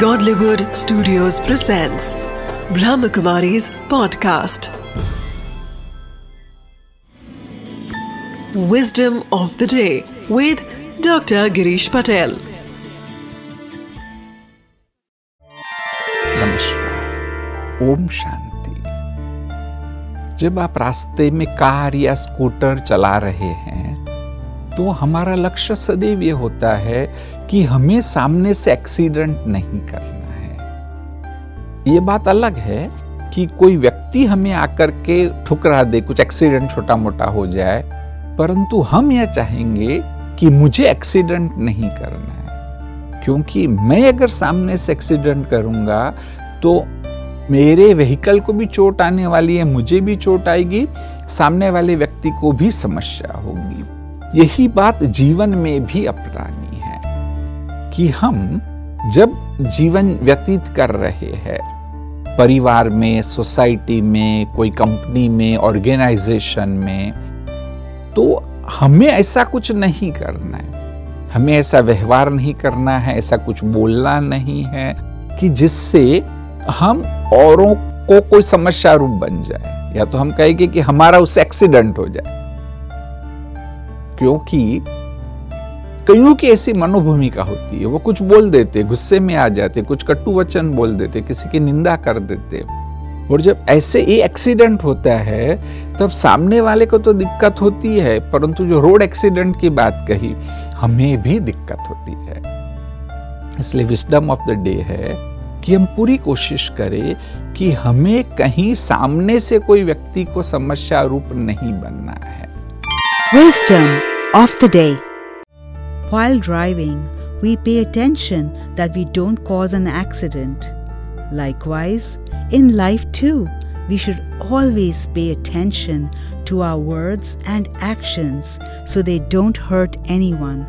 Godlywood Studios presents Brahmakumari's podcast. Wisdom of the day with Dr. Girish Patel. नमस्कार ओम शांति जब आप रास्ते में कार या स्कूटर चला रहे हैं तो हमारा लक्ष्य सदैव ये होता है कि हमें सामने से एक्सीडेंट नहीं करना है। ये बात अलग है कि कोई व्यक्ति हमें आकर के ठुकरा दे, कुछ एक्सीडेंट छोटा मोटा हो जाए, परंतु हम यह चाहेंगे कि मुझे एक्सीडेंट नहीं करना है। क्योंकि मैं अगर सामने से एक्सीडेंट करूँगा तो मेरे व्हीकल को भी चोट आने वाली है, मुझे भी चोट आएगी, सामने वाले व्यक्ति को भी समस्या होगी। यही बात जीवन में भी अपनानी है कि हम जब जीवन व्यतीत कर रहे हैं, परिवार में, सोसाइटी में, कोई कंपनी में, ऑर्गेनाइजेशन में तो हमें ऐसा कुछ नहीं करना है। हमें ऐसा व्यवहार नहीं करना है, ऐसा कुछ बोलना नहीं है कि जिससे हम औरों को कोई समस्या रूप बन जाए, या तो हम कहेंगे कि हमारा उससे एक्सीडेंट हो जाए। क्योंकि कईयों की ऐसी मनोभूमिका होती है। वो कुछ बोल देते, गुस्से में आ जाते, कुछ कट्टु वचन बोल देते, किसी की निंदा कर देते। और जब ऐसे ही एक्सीडेंट होता है, तब सामने वाले को तो दिक्कत होती है, परंतु जो रोड एक्सीडेंट की बात कही, हमें भी दिक्कत होती है। इसलिए विस्डम ऑफ़ द डे है कि हम पूरी कोशिश करें कि हमें कहीं सामने से कोई व्यक्ति को समस्या रूप नहीं बनना है। Wisdom of the day. While driving, we pay attention that we don't cause an accident. Likewise, in life too, we should always pay attention to our words and actions so they don't hurt anyone.